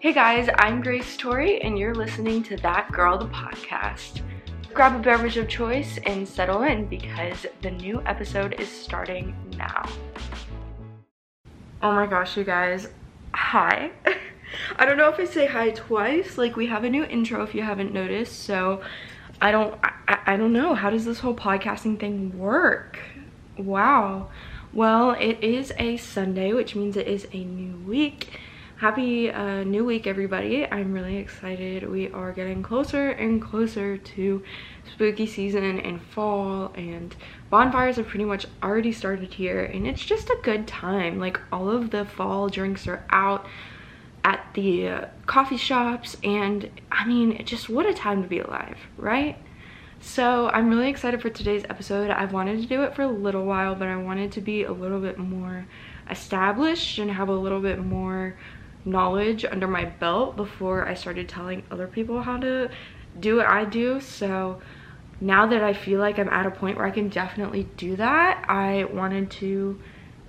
Hey guys, I'm Grace Torie, and you're listening to That Girl the Podcast. Grab a beverage of choice and settle in because the new episode is starting now. Oh my gosh, you guys, hi. I don't know if I say hi twice, like we have a new intro if you haven't noticed, so I don't, I, I don't know, how does this whole podcasting thing work? Wow. Well, it is a Sunday, which means it is a new week happy uh, new week everybody. I'm really excited. We are getting closer and closer to spooky season and fall and bonfires have pretty much already started here and it's just a good time. Like all of the fall drinks are out at the uh, coffee shops and i mean just what a time to be alive right? So i'm really excited for today's episode. I've wanted to do it for a little while but i wanted to be a little bit more established and have a little bit more knowledge under my belt before I started telling other people how to do what I do. So now that I feel like I'm at a point where I can definitely do that, I wanted to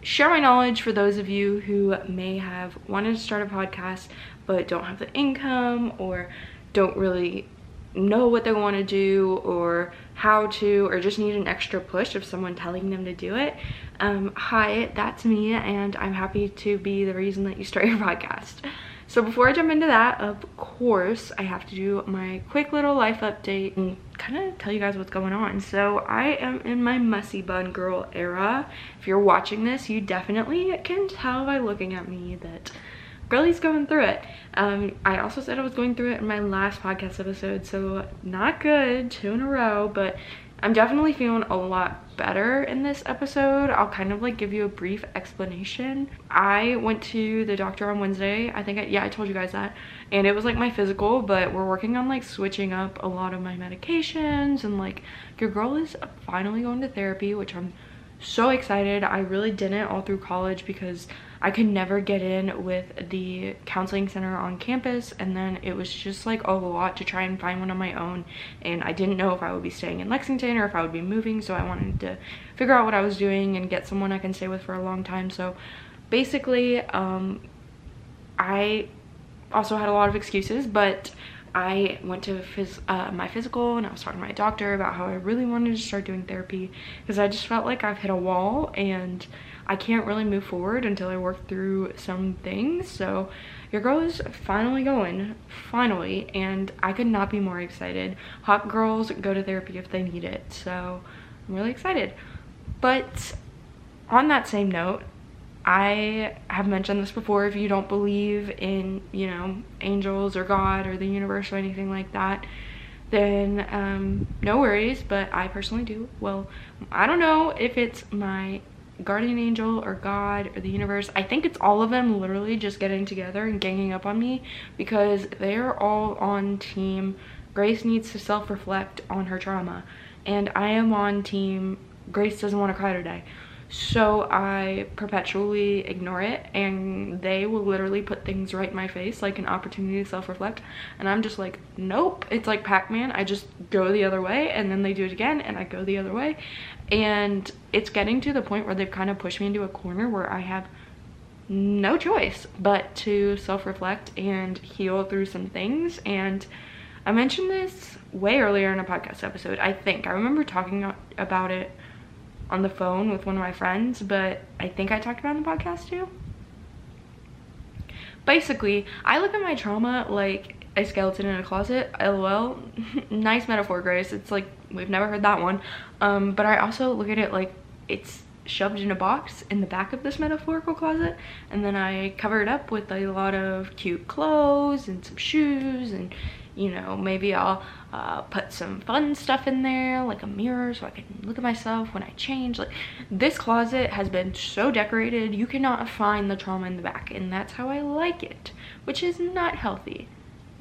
share my knowledge for those of you who may have wanted to start a podcast but don't have the income or don't really know what they want to do or how to or just need an extra push of someone telling them to do it um, hi that's me and i'm happy to be the reason that you start your podcast. So before i jump into that of course i have to do my quick little life update and kind of tell you guys what's going on. So i am in my messy bun girl era. If you're watching this you definitely can tell by looking at me that girlie's going through it. Um, i also said i was going through it in my last podcast episode so not good two in a row but i'm definitely feeling a lot better in this episode. I'll kind of like give you a brief explanation. I went to the doctor on wednesday. I think I, yeah i told you guys that. And it was like my physical but we're working on like switching up a lot of my medications and like your girl is finally going to therapy which i'm so excited. I really didn't all through college because I could never get in with the counseling center on campus and then it was just like a lot to try and find one on my own and I didn't know if I would be staying in Lexington or if I would be moving so I wanted to figure out what I was doing and get someone I can stay with for a long time. So basically um, I also had a lot of excuses but I went to phys uh, my physical and I was talking to my doctor about how I really wanted to start doing therapy because I just felt like I've hit a wall and I can't really move forward until I work through some things. So your girl is finally going, finally, and I could not be more excited. Hot girls go to therapy if they need it, so I'm really excited. But on that same note, I have mentioned this before, if you don't believe in, you know, angels or God or the universe or anything like that, then um, no worries, but I personally do. Well, I don't know if it's my guardian angel or God or the universe. I think it's all of them literally just getting together and ganging up on me because they're all on team Grace needs to self-reflect on her trauma and I am on team Grace doesn't want to cry today. So I perpetually ignore it and they will literally put things right in my face like an opportunity to self-reflect. And I'm just like nope. It's like Pac-Man. I just go the other way and then they do it again and I go the other way. And it's getting to the point where they've kind of pushed me into a corner where I have no choice but to self-reflect and heal through some things. And I mentioned this way earlier in a podcast episode I think. I remember talking about it on the phone with one of my friends but I think I talked about in the podcast too. Basically I look at my trauma like a skeleton in a closet. Lol. Nice metaphor grace. It's like we've never heard that one. Um, but i also look at it like it's shoved in a box in the back of this metaphorical closet and then i cover it up with a lot of cute clothes and some shoes and you know maybe i'll uh, put some fun stuff in there like a mirror so i can look at myself when i change. Like this closet has been so decorated you cannot find the trauma in the back and that's how i like it which is not healthy.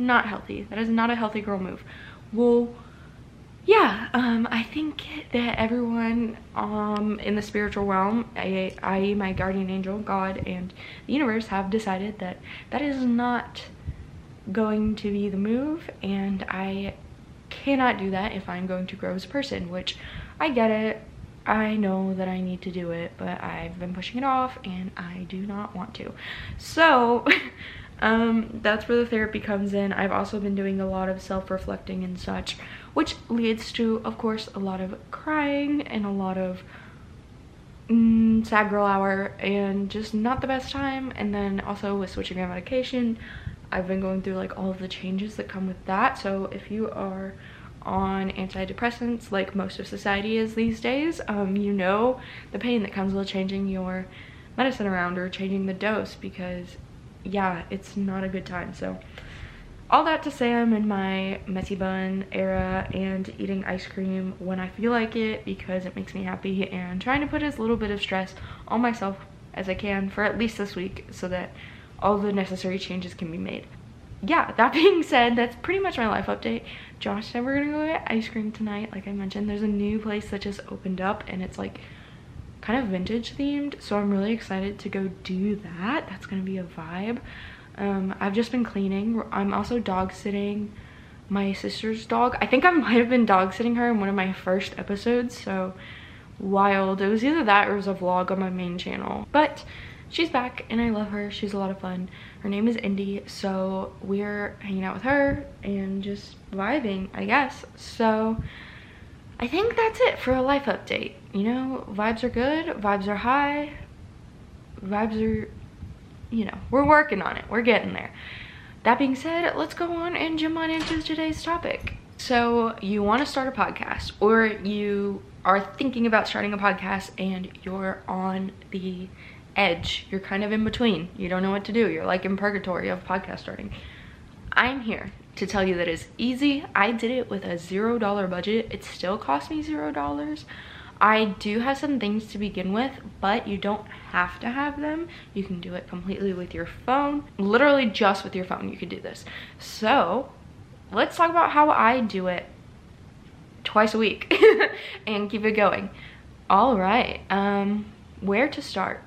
Not healthy. That is not a healthy girl move. Well yeah um i think that everyone um in the spiritual realm i.e my guardian angel god and the universe have decided that that is not going to be the move and i cannot do that if i'm going to grow as a person which i get it i know that i need to do it but i've been pushing it off and i do not want to so um, that's where the therapy comes in. I've also been doing a lot of self-reflecting and such, which leads to, of course, a lot of crying and a lot of mm, sad girl hour and just not the best time. And then also with switching my medication, I've been going through like all of the changes that come with that. So if you are on antidepressants like most of society is these days, um, you know the pain that comes with changing your medicine around or changing the dose because yeah, it's not a good time. So all that to say I'm in my messy bun era and eating ice cream when I feel like it because it makes me happy and trying to put as little bit of stress on myself as I can for at least this week so that all the necessary changes can be made. Yeah, that being said, that's pretty much my life update. Josh said we're gonna go get ice cream tonight. Like I mentioned, there's a new place that just opened up and it's like kind of vintage themed. So I'm really excited to go do that. That's gonna be a vibe. Um, I've just been cleaning. I'm also dog sitting my sister's dog. I think I might have been dog sitting her in one of my first episodes. So wild. It was either that or it was a vlog on my main channel. But she's back and I love her. She's a lot of fun. Her name is Indy. So we're hanging out with her and just vibing, I guess. So I think that's it for a life update. You know, vibes are good, vibes are high, vibes are, you know, we're working on it. We're getting there. That being said, let's go on and jump on into today's topic. So you want to start a podcast or you are thinking about starting a podcast and you're on the edge. You're kind of in between. You don't know what to do. You're like in purgatory of podcast starting. I'm here to tell you that it's easy. I did it with a zero dollar budget. It still cost me zero dollars. I do have some things to begin with, but you don't have to have them. You can do it completely with your phone. Literally just with your phone, you can do this. So let's talk about how I do it twice a week and keep it going. All right, um, where to start?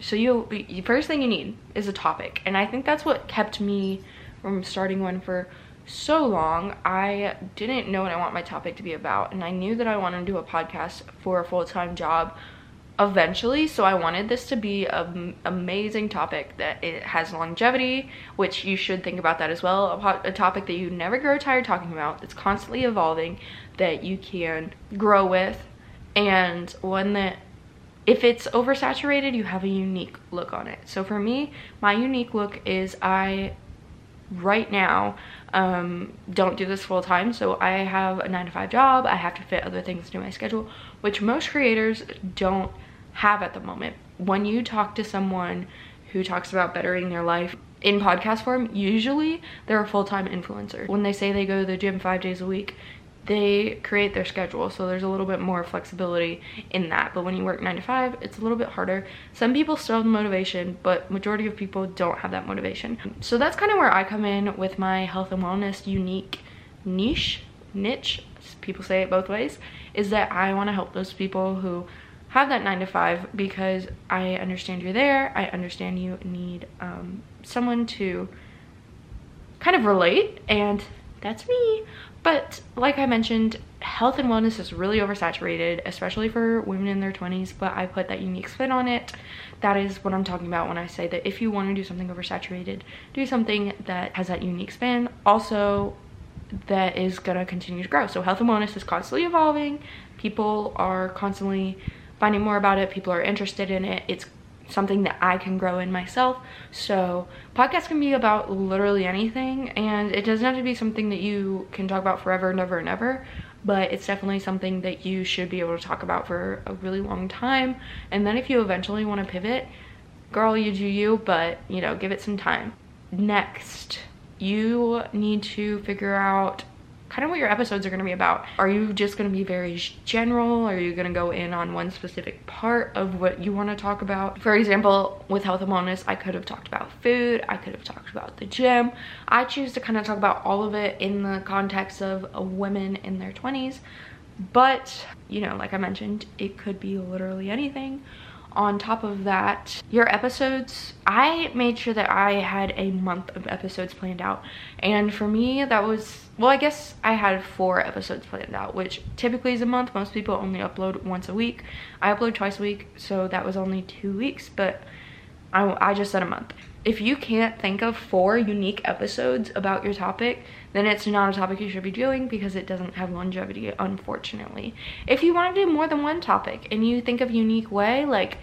So you, the first thing you need is a topic. And I think that's what kept me from starting one for so long. I didn't know what i want my topic to be about and i knew that i wanted to do a podcast for a full-time job eventually. So i wanted this to be an amazing topic that it has longevity which you should think about that as well. A, a topic that you never grow tired talking about. That's constantly evolving that you can grow with. And one that if it's oversaturated you have a unique look on it so for me my unique look is i right now um, don't do this full time. So I have a nine to five job. I have to fit other things into my schedule, which most creators don't have at the moment. When you talk to someone who talks about bettering their life in podcast form, usually they're a full-time influencer. When they say they go to the gym five days a week, they create their schedule so there's a little bit more flexibility in that. But when you work nine to five it's a little bit harder. Some people still have the motivation but majority of people don't have that motivation. So that's kind of where i come in with my health and wellness unique niche niche people say it both ways is that i want to help those people who have that nine to five because i understand you're there i understand you need um, someone to kind of relate and that's me but like I mentioned, health and wellness is really oversaturated, especially for women in their 20s, but I put that unique spin on it. That is what I'm talking about when I say that if you want to do something oversaturated, do something that has that unique spin. Also, that is gonna continue to grow. So health and wellness is constantly evolving. People are constantly finding more about it. People are interested in it. It's something that I can grow in myself. So podcasts can be about literally anything and it doesn't have to be something that you can talk about forever, never, and ever. But it's definitely something that you should be able to talk about for a really long time. And then if you eventually want to pivot, girl, you do you, but you know, give it some time. Next, you need to figure out kind of what your episodes are going to be about. Are you just going to be very general? Are you going to go in on one specific part of what you want to talk about? For example, with health and wellness, I could have talked about food. I could have talked about the gym. I choose to kind of talk about all of it in the context of women in their 20s. But, you know, like I mentioned, it could be literally anything on top of that your episodes i made sure that i had a month of episodes planned out and for me that was well i guess i had four episodes planned out which typically is a month. Most people only upload once a week. I upload twice a week so that was only two weeks but i, I just said a month. If you can't think of four unique episodes about your topic, then it's not a topic you should be doing because it doesn't have longevity, unfortunately. If you want to do more than one topic and you think of unique way, like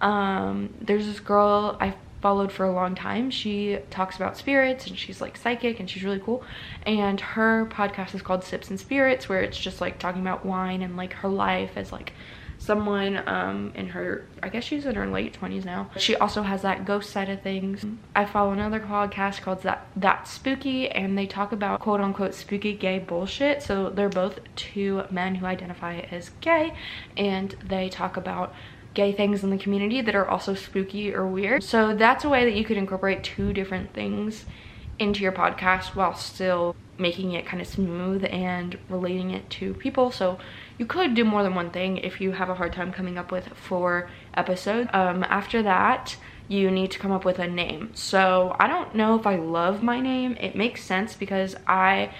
um, there's this girl I followed for a long time. She talks about spirits and she's like psychic and she's really cool. And her podcast is called Sips and Spirits where it's just like talking about wine and like her life as like someone um in her i guess she's in her late 20s now she also has that ghost side of things i follow another podcast called that that spooky and they talk about quote unquote spooky gay bullshit so they're both two men who identify as gay and they talk about gay things in the community that are also spooky or weird. So that's a way that you could incorporate two different things into your podcast while still making it kind of smooth and relating it to people. So you could do more than one thing if you have a hard time coming up with four episodes. Um, after that, you need to come up with a name. So I don't know if I love my name. It makes sense because I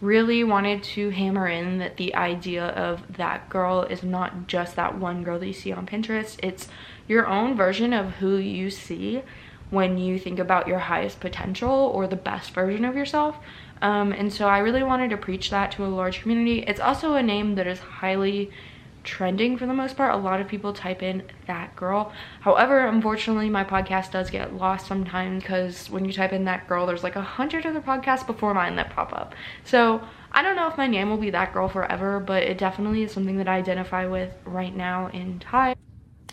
really wanted to hammer in that the idea of that girl is not just that one girl that you see on Pinterest. It's your own version of who you see when you think about your highest potential or the best version of yourself. Um, and so I really wanted to preach that to a large community. It's also a name that is highly trending for the most part. A lot of people type in that girl. However, unfortunately, my podcast does get lost sometimes because when you type in that girl, there's like a hundred other podcasts before mine that pop up. So I don't know if my name will be that girl forever, but it definitely is something that I identify with right now in time.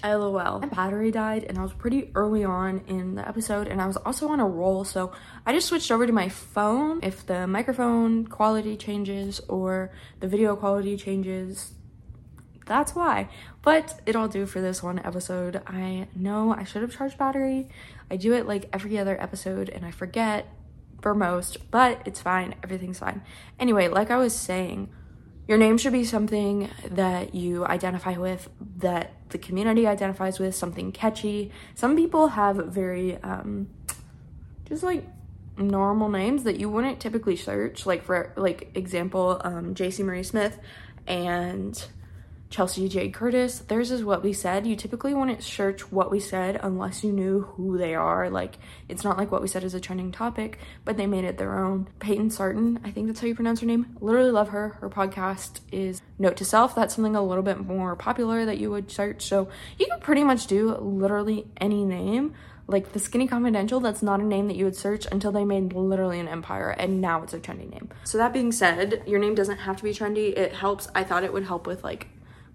LOL. My battery died and I was pretty early on in the episode and I was also on a roll so I just switched over to my phone. If the microphone quality changes or the video quality changes, that's why. But it'll do for this one episode. I know I should have charged battery. I do it like every other episode and I forget for most, but it's fine. Everything's fine. Anyway, like I was saying, your name should be something that you identify with, that the community identifies with, something catchy. Some people have very, um, just like normal names that you wouldn't typically search. Like for like example, um, Jaci Marie Smith and Chelsea J. Curtis. Theirs is what we said. You typically wouldn't search what we said unless you knew who they are. Like, it's not like what we said is a trending topic, but they made it their own. Peyton Sartin, I think that's how you pronounce her name. Literally love her. Her podcast is Note to Self. That's something a little bit more popular that you would search. So you can pretty much do literally any name. Like the Skinny Confidential, that's not a name that you would search until they made literally an empire and now it's a trendy name. So that being said, your name doesn't have to be trendy. It helps. I thought it would help with like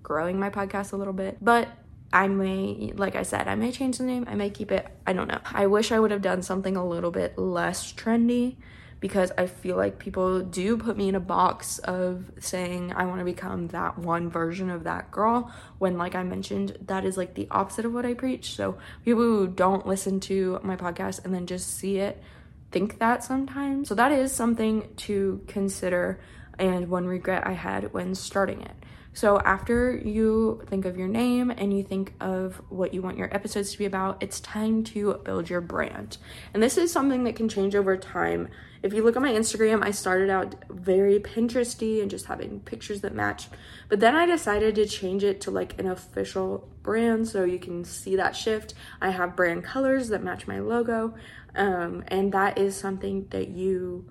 growing my podcast a little bit. But I may, like I said, I may change the name. I may keep it. I don't know. I wish I would have done something a little bit less trendy because I feel like people do put me in a box of saying I want to become that one version of that girl when like I mentioned that is like the opposite of what I preach. So people who don't listen to my podcast and then just see it think that sometimes. So that is something to consider and one regret I had when starting it. So after you think of your name and you think of what you want your episodes to be about, it's time to build your brand. And this is something that can change over time. If you look at my Instagram, I started out very Pinteresty and just having pictures that match. But then I decided to change it to like an official brand so you can see that shift. I have brand colors that match my logo. Um, and that is something that you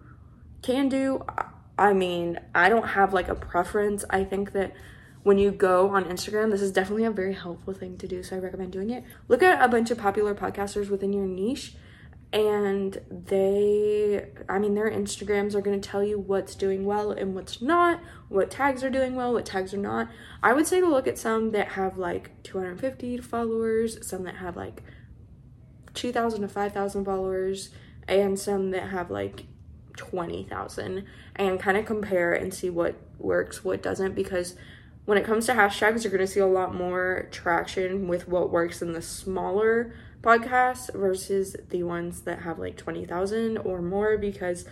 can do. I mean, I don't have like a preference. I think that when you go on Instagram, this is definitely a very helpful thing to do. So I recommend doing it. Look at a bunch of popular podcasters within your niche and they i mean their instagrams are going to tell you what's doing well and what's not what tags are doing well what tags are not i would say to look at some that have like 250 followers some that have like 2000 to 5000 followers and some that have like 20,000 and kind of compare and see what works, what doesn't, because when it comes to hashtags, you're going to see a lot more traction with what works in the smaller podcasts versus the ones that have like 20,000 or more because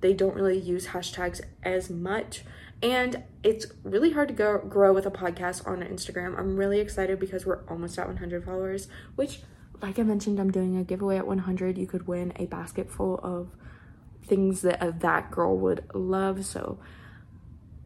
they don't really use hashtags as much. And it's really hard to go, grow with a podcast on Instagram. I'm really excited because we're almost at 100 followers, which, like I mentioned, I'm doing a giveaway at 100. You could win a basket full of things that uh, that girl would love. So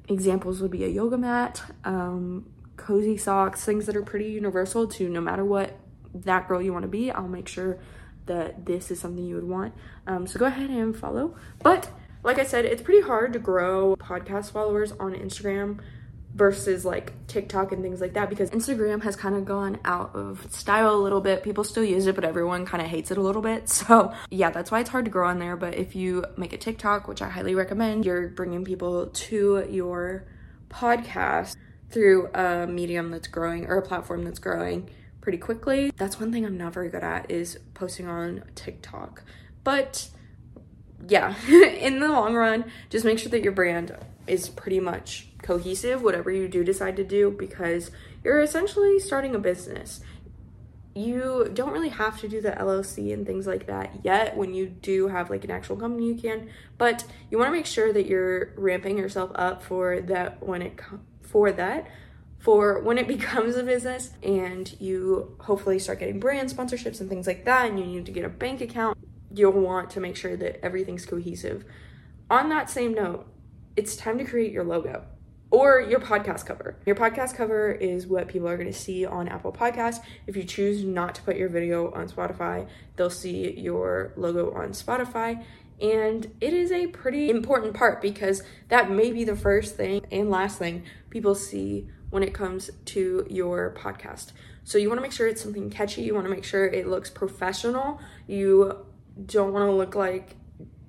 examples would be a yoga mat, um, cozy socks, things that are pretty universal to no matter what that girl you want to be. I'll make sure that this is something you would want. Um, so go ahead and follow. But like I said, it's pretty hard to grow podcast followers on Instagram versus like TikTok and things like that because Instagram has kind of gone out of style a little bit. People still use it, but everyone kind of hates it a little bit. So, yeah, that's why it's hard to grow on there. But if you make a TikTok, which I highly recommend, you're bringing people to your podcast through a medium that's growing or a platform that's growing pretty quickly. That's one thing I'm not very good at is posting on TikTok. But yeah, in the long run, just make sure that your brand is pretty much cohesive, whatever you do decide to do, because you're essentially starting a business. You don't really have to do the LLC and things like that yet. When you do have like an actual company, you can, but you want to make sure that you're ramping yourself up for that when it for that for when it becomes a business and you hopefully start getting brand sponsorships and things like that and you need to get a bank account you'll want to make sure that everything's cohesive on that same note it's time to create your logo or your podcast cover. Your podcast cover is what people are going to see on Apple Podcasts. If you choose not to put your video on Spotify, they'll see your logo on Spotify. And it is a pretty important part because that may be the first thing and last thing people see when it comes to your podcast. So you want to make sure it's something catchy, you want to make sure it looks professional. You don't want to look like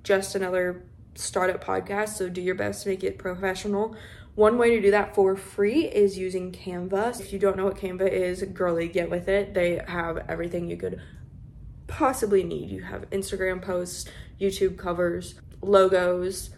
just another startup podcast, so do your best to make it professional one way to do that for free is using Canva. If you don't know what Canva is, girly, get with it. They have everything you could possibly need. You have Instagram posts, YouTube covers, logos.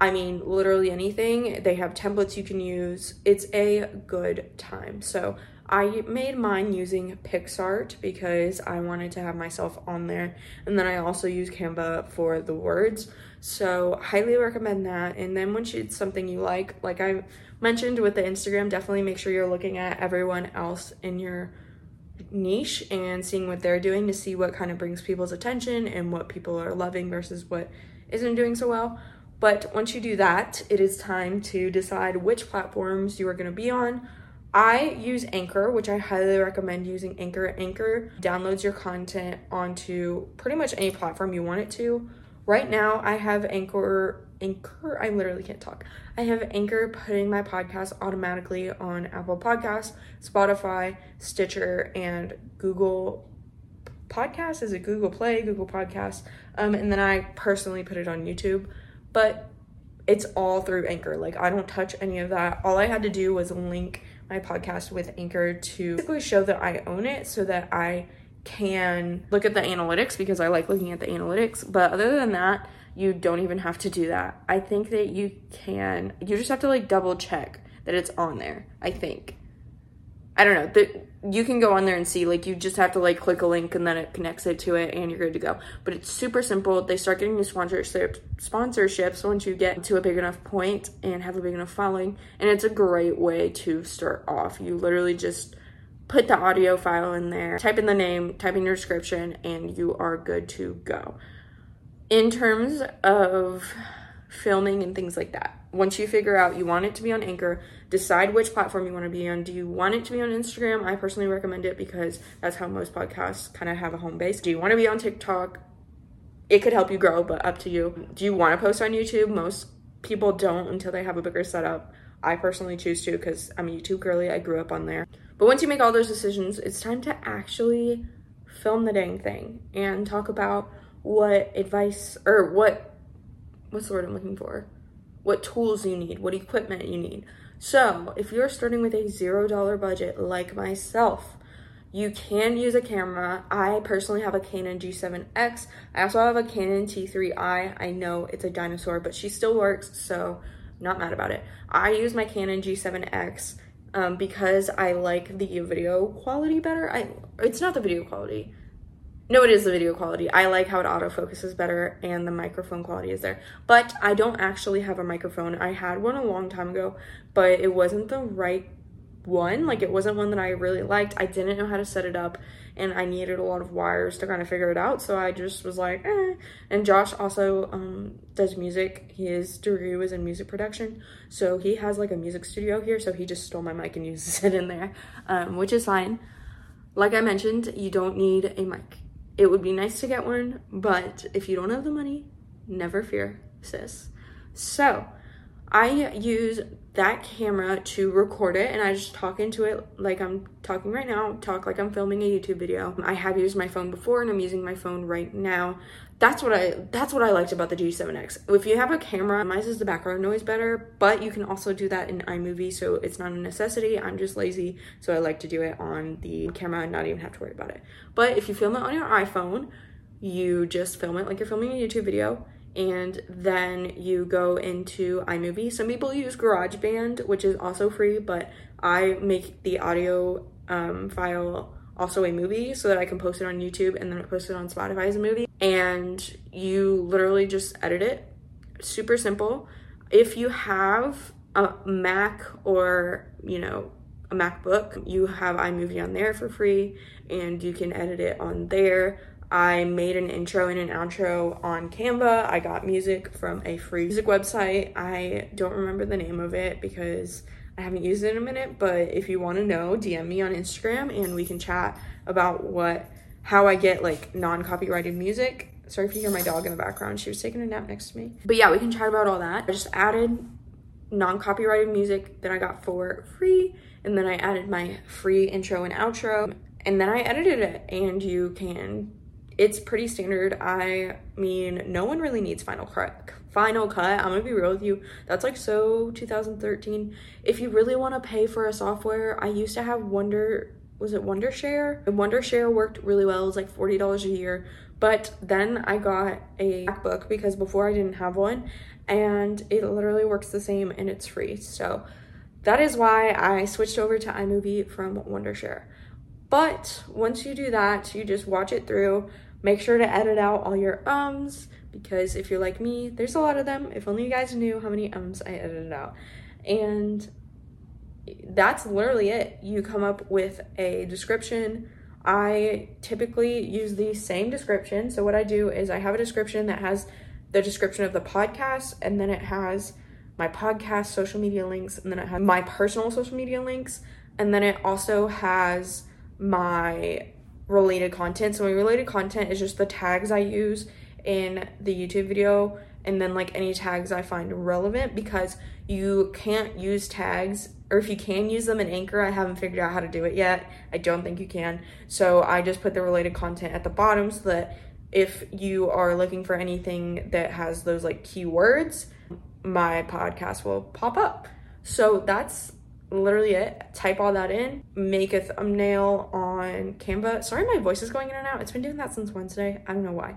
I mean, literally anything. They have templates you can use. It's a good time. So I made mine using PicsArt because I wanted to have myself on there. And then I also use Canva for the words. So highly recommend that. And then once it's something you like, like I mentioned with the Instagram, definitely make sure you're looking at everyone else in your niche and seeing what they're doing to see what kind of brings people's attention and what people are loving versus what isn't doing so well. But once you do that, it is time to decide which platforms you are going to be on. I use Anchor, which I highly recommend using Anchor. Anchor downloads your content onto pretty much any platform you want it to. Right now, I have Anchor. Anchor, I literally can't talk. I have Anchor putting my podcast automatically on Apple Podcasts, Spotify, Stitcher, and Google Podcasts. Is it Google Play, Google Podcasts? Um, and then I personally put it on YouTube. But it's all through Anchor. Like, I don't touch any of that. All I had to do was link my podcast with Anchor to basically show that I own it so that I can look at the analytics because I like looking at the analytics. But other than that, you don't even have to do that. I think that you can, you just have to like double check that it's on there, I think. I don't know. The, you can go on there and see, like, you just have to like click a link and then it connects it to it and you're good to go. But it's super simple. They start getting you sponsorship, sponsorships once you get to a big enough point and have a big enough following. And it's a great way to start off. You literally just put the audio file in there, type in the name, type in your description, and you are good to go. In terms of filming and things like that, once you figure out you want it to be on Anchor, decide which platform you want to be on. Do you want it to be on Instagram? I personally recommend it because that's how most podcasts kind of have a home base. Do you want to be on TikTok? It could help you grow, but up to you. Do you want to post on YouTube? Most people don't until they have a bigger setup. I personally choose to because I'm a YouTube girly. I grew up on there. But once you make all those decisions, it's time to actually film the dang thing and talk about what advice or what what's the word I'm looking for? What tools you need, what equipment you need. So, if you're starting with a $0 budget like myself, you can use a camera. I personally have a Canon G7X. I also have a Canon T3i. I know it's a dinosaur, but she still works, so not mad about it. I use my Canon G7X um, because I like the video quality better. I It's not the video quality. No, it is the video quality. I like how it autofocuses better and the microphone quality is there. But I don't actually have a microphone. I had one a long time ago, but it wasn't the right one. Like it wasn't one that I really liked. I didn't know how to set it up and I needed a lot of wires to kind of figure it out. So I just was like, eh. And Josh also um, does music. His degree was in music production. So he has like a music studio here. So he just stole my mic and uses it in there, um, which is fine. Like I mentioned, you don't need a mic. It would be nice to get one, but if you don't have the money, never fear, sis. So, I use that camera to record it and I just talk into it like I'm talking right now, talk like I'm filming a YouTube video. I have used my phone before and I'm using my phone right now. That's what I that's what I liked about the G7X. If you have a camera, minimizes the background noise better, but you can also do that in iMovie, so it's not a necessity. I'm just lazy, so I like to do it on the camera and not even have to worry about it. But if you film it on your iPhone, you just film it like you're filming a YouTube video and then you go into iMovie. Some people use GarageBand, which is also free, but I make the audio um, file also a movie so that I can post it on YouTube and then post it on Spotify as a movie. And you literally just edit it. Super simple. If you have a Mac or, you know, a MacBook, you have iMovie on there for free and you can edit it on there. I made an intro and an outro on Canva. I got music from a free music website. I don't remember the name of it because I haven't used it in a minute, but if you want to know, DM me on Instagram and we can chat about what how I get like non-copyrighted music. Sorry if you hear my dog in the background. She was taking a nap next to me. But yeah, we can chat about all that. I just added non-copyrighted music that I got for free and then I added my free intro and outro and then I edited it and you can it's pretty standard. I mean, no one really needs Final Cut. Final Cut, I'm gonna be real with you, that's like so 2013. If you really wanna pay for a software, I used to have Wonder, was it Wondershare? And Wondershare worked really well, it was like $40 a year. But then I got a MacBook because before I didn't have one and it literally works the same and it's free. So that is why I switched over to iMovie from Wondershare. But once you do that, you just watch it through. Make sure to edit out all your ums because if you're like me, there's a lot of them. If only you guys knew how many ums I edited out. And that's literally it. You come up with a description. I typically use the same description. So what I do is I have a description that has the description of the podcast and then it has my podcast social media links and then it has my personal social media links and then it also has my related content. So my related content is just the tags I use in the YouTube video and then like any tags I find relevant because you can't use tags or if you can use them in Anchor, I haven't figured out how to do it yet. I don't think you can. So I just put the related content at the bottom so that if you are looking for anything that has those like keywords, my podcast will pop up. So that's literally it. Type all that in, make a thumbnail on Canva. Sorry, my voice is going in and out. It's been doing that since Wednesday. I don't know why.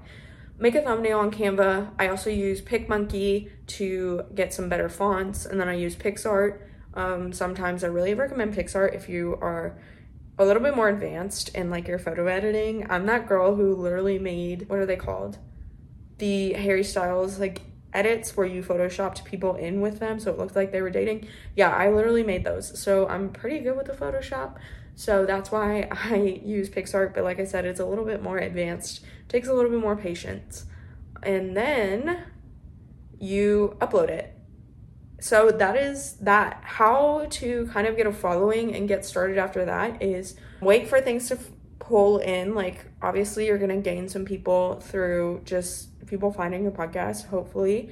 Make a thumbnail on Canva. I also use PicMonkey to get some better fonts, and then I use PicsArt. Um, sometimes I really recommend PicsArt if you are a little bit more advanced in like your photo editing. I'm that girl who literally made what are they called? The Harry Styles like edits where you photoshopped people in with them so it looked like they were dating. Yeah, I literally made those. So I'm pretty good with the Photoshop. So that's why I use PicsArt, but like I said, it's a little bit more advanced. Takes a little bit more patience. And then you upload it. So that is that. How to kind of get a following and get started after that is wait for things to pull in. Like, obviously, you're going to gain some people through just people finding your podcast, hopefully.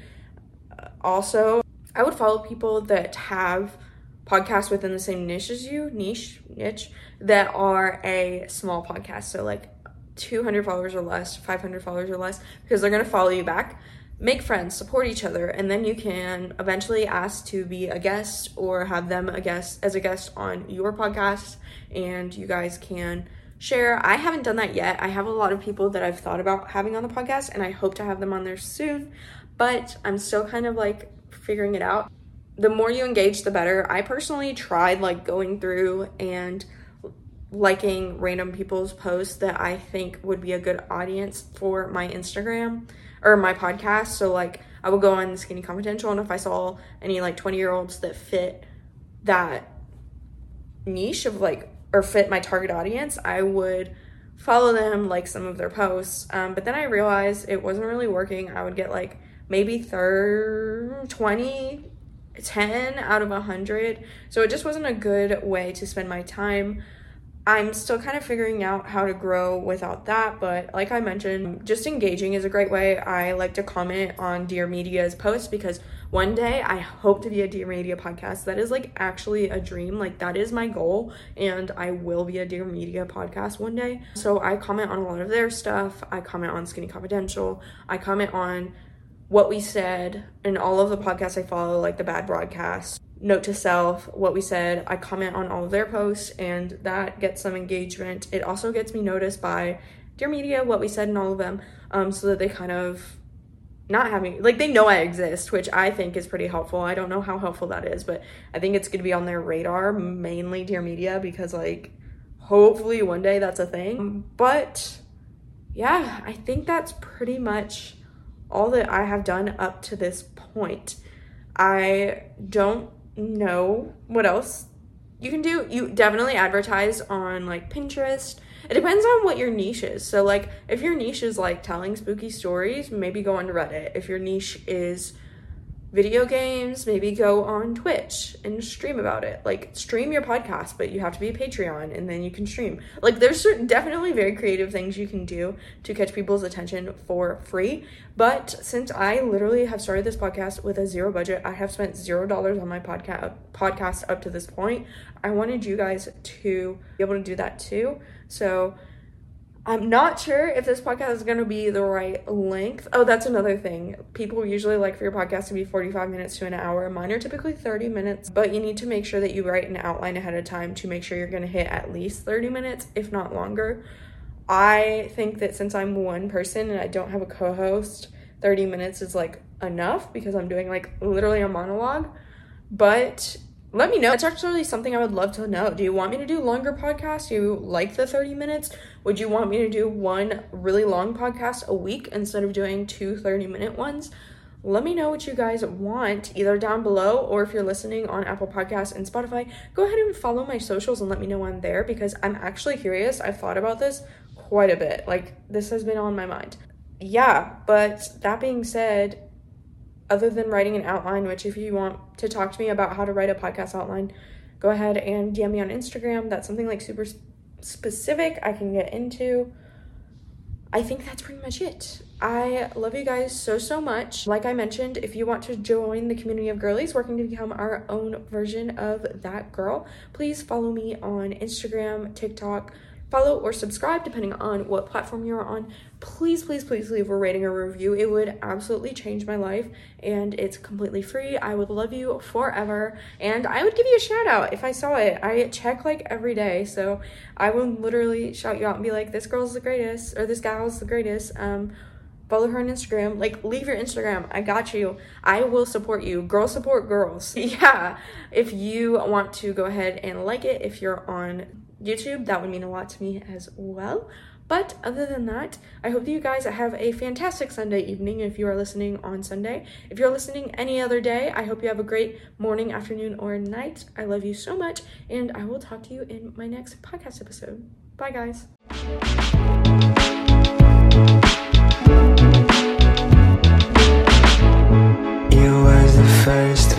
Also, I would follow people that have podcasts within the same niche as you, niche, niche, that are a small podcast. So, like 200 followers or less, 500 followers or less, because they're going to follow you back. Make friends, support each other, and then you can eventually ask to be a guest or have them a guest as a guest on your podcast, and you guys can share. I haven't done that yet. I have a lot of people that I've thought about having on the podcast and I hope to have them on there soon, but I'm still kind of like figuring it out. The more you engage, the better. I personally tried like going through and liking random people's posts that I think would be a good audience for my Instagram or my podcast. So like I would go on the Skinny Confidential and if I saw any like 20 year olds that fit that niche of like or fit my target audience, I would follow them, like some of their posts. Um, but then I realized it wasn't really working. I would get like maybe 30, 20, 10 out of 100. So it just wasn't a good way to spend my time. I'm still kind of figuring out how to grow without that, but like I mentioned, just engaging is a great way. I like to comment on Dear Media's posts because one day I hope to be a Dear Media podcast. That is like actually a dream. Like that is my goal, and I will be a Dear Media podcast one day. So I comment on a lot of their stuff. I comment on Skinny Confidential. I comment on what we said in all of the podcasts I follow, like the Bad Broadcast note to self, what we said. I comment on all of their posts, and that gets some engagement. It also gets me noticed by Dear Media, what we said in all of them, um, so that they kind of not having like they know I exist, which I think is pretty helpful. I don't know how helpful that is, but I think it's gonna be on their radar, mainly Dear Media, because like hopefully one day that's a thing. But yeah, I think that's pretty much all that I have done up to this point. I don't know what else you can do. You definitely advertise on like Pinterest. It depends on what your niche is. So like if your niche is like telling spooky stories, maybe go on Reddit. If your niche is video games, maybe go on Twitch and stream about it. Like stream your podcast, but you have to be a Patreon and then you can stream. Like there's certain definitely very creative things you can do to catch people's attention for free. But since I literally have started this podcast with a zero budget, I have spent zero dollars on my podcast podcast up to this point. I wanted you guys to be able to do that too. So I'm not sure if this podcast is going to be the right length. Oh, that's another thing. People usually like for your podcast to be 45 minutes to an hour. Mine are typically 30 minutes, but you need to make sure that you write an outline ahead of time to make sure you're going to hit at least 30 minutes, if not longer. I think that since I'm one person and I don't have a co host, 30 minutes is like enough because I'm doing like literally a monologue. But let me know. It's actually something I would love to know. Do you want me to do longer podcasts? Do you like the 30 minutes? Would you want me to do one really long podcast a week instead of doing two 30 minute ones? Let me know what you guys want either down below or if you're listening on Apple Podcasts and Spotify, go ahead and follow my socials and let me know I'm there because I'm actually curious. I've thought about this quite a bit. Like, this has been on my mind. Yeah, but that being said, other than writing an outline, which if you want to talk to me about how to write a podcast outline, go ahead and DM me on Instagram. That's something like super specific I can get into. I think that's pretty much it. I love you guys so, so much. Like I mentioned, if you want to join the community of girlies working to become our own version of that girl, please follow me on Instagram, TikTok, follow or subscribe depending on what platform you're on. Please, please, please leave a rating or review. It would absolutely change my life and it's completely free. I would love you forever and I would give you a shout out if I saw it. I check like every day, so I will literally shout you out and be like, this girl's the greatest or this gal's the greatest. Um, follow her on Instagram. Like, leave your Instagram. I got you. I will support you. Girls support girls. yeah. If you want to go ahead and like it, if you're on YouTube. That would mean a lot to me as well. But other than that, I hope that you guys have a fantastic Sunday evening if you are listening on Sunday. If you're listening any other day, I hope you have a great morning, afternoon, or night. I love you so much, and I will talk to you in my next podcast episode. Bye, guys. first